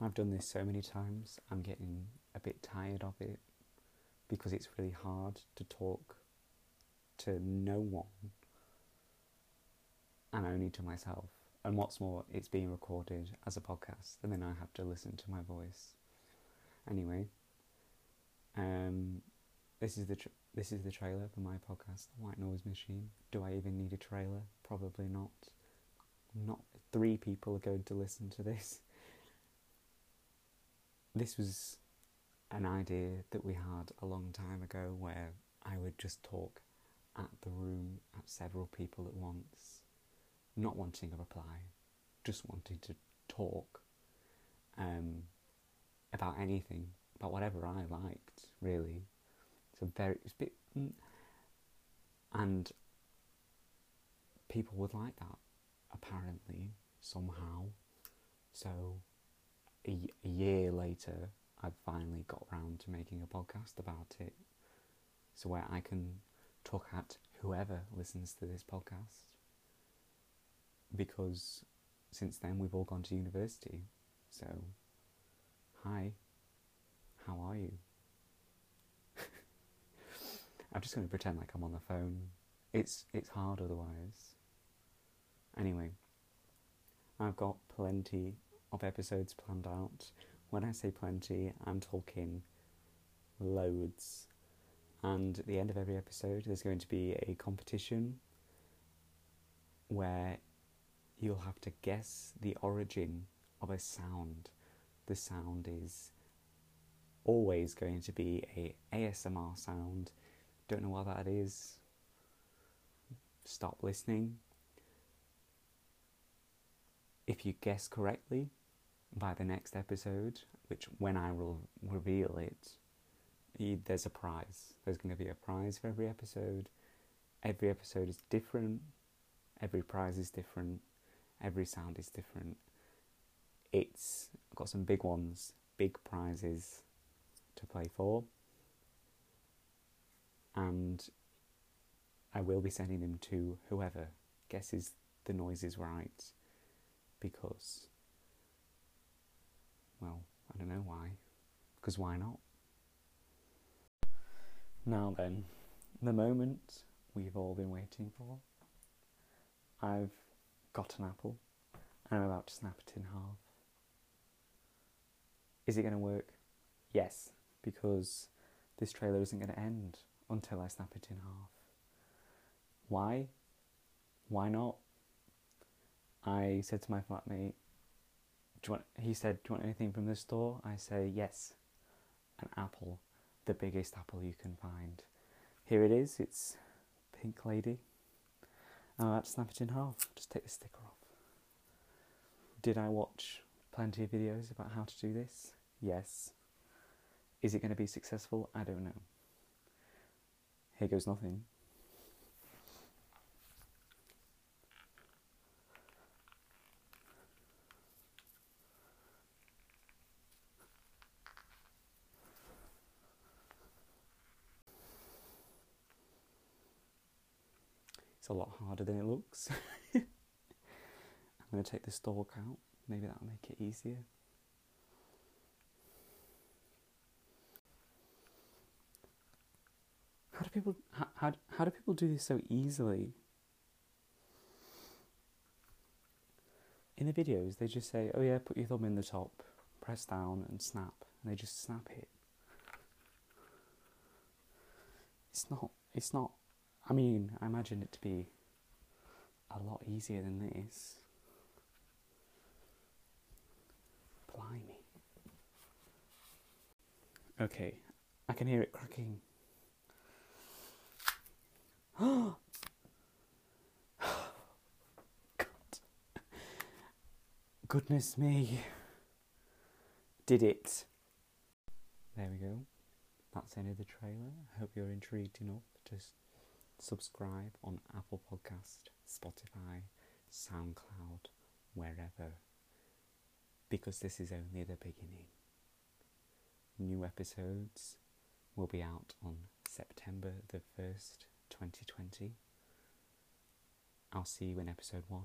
I've done this so many times, I'm getting a bit tired of it because it's really hard to talk to no one and only to myself. And what's more, it's being recorded as a podcast, and then I have to listen to my voice. Anyway, um, this is the this is the trailer for my podcast, The White Noise Machine. Do I even need a trailer? Probably not. Not three people are going to listen to this. This was an idea that we had a long time ago where I would just talk at the room at several people at once, not wanting a reply, just wanting to talk um, about anything, about whatever I liked, really. It's a very, a bit, mm, and people would like that, apparently, somehow. So, a, a year later, I've finally got round to making a podcast about it. So, where I can talk at whoever listens to this podcast. Because since then, we've all gone to university. So, hi, how are you? I'm just going to pretend like I'm on the phone. It's it's hard otherwise. Anyway, I've got plenty of episodes planned out. When I say plenty, I'm talking loads. And at the end of every episode, there's going to be a competition where you'll have to guess the origin of a sound. The sound is always going to be a ASMR sound. Don't know what that is. Stop listening. If you guess correctly by the next episode, which when I will reveal it, there's a prize. There's going to be a prize for every episode. Every episode is different. Every prize is different. Every sound is different. It's got some big ones, big prizes to play for. And I will be sending them to whoever guesses the noises right because, well, I don't know why. Because why not? Now then, the moment we've all been waiting for. I've got an apple and I'm about to snap it in half. Is it going to work? Yes, because this trailer isn't going to end until I snap it in half. Why? Why not? I said to my flatmate, do you want, he said, Do you want anything from the store? I say, Yes, an apple, the biggest apple you can find. Here it is, it's Pink Lady. About to snap it in half, just take the sticker off. Did I watch plenty of videos about how to do this? Yes. Is it going to be successful? I don't know. Here goes nothing. A lot harder than it looks. I'm going to take the stalk out. Maybe that'll make it easier. How do people how, how, how do people do this so easily? In the videos, they just say, "Oh yeah, put your thumb in the top, press down, and snap," and they just snap it. It's not. It's not. I mean, I imagine it to be a lot easier than this. Blimey. Okay, I can hear it cracking. God. Goodness me. Did it. There we go. That's the end of the trailer. I hope you're intrigued enough to subscribe on Apple Podcast, Spotify, SoundCloud, wherever. Because this is only the beginning. New episodes will be out on September the 1st, 2020. I'll see you in episode 1.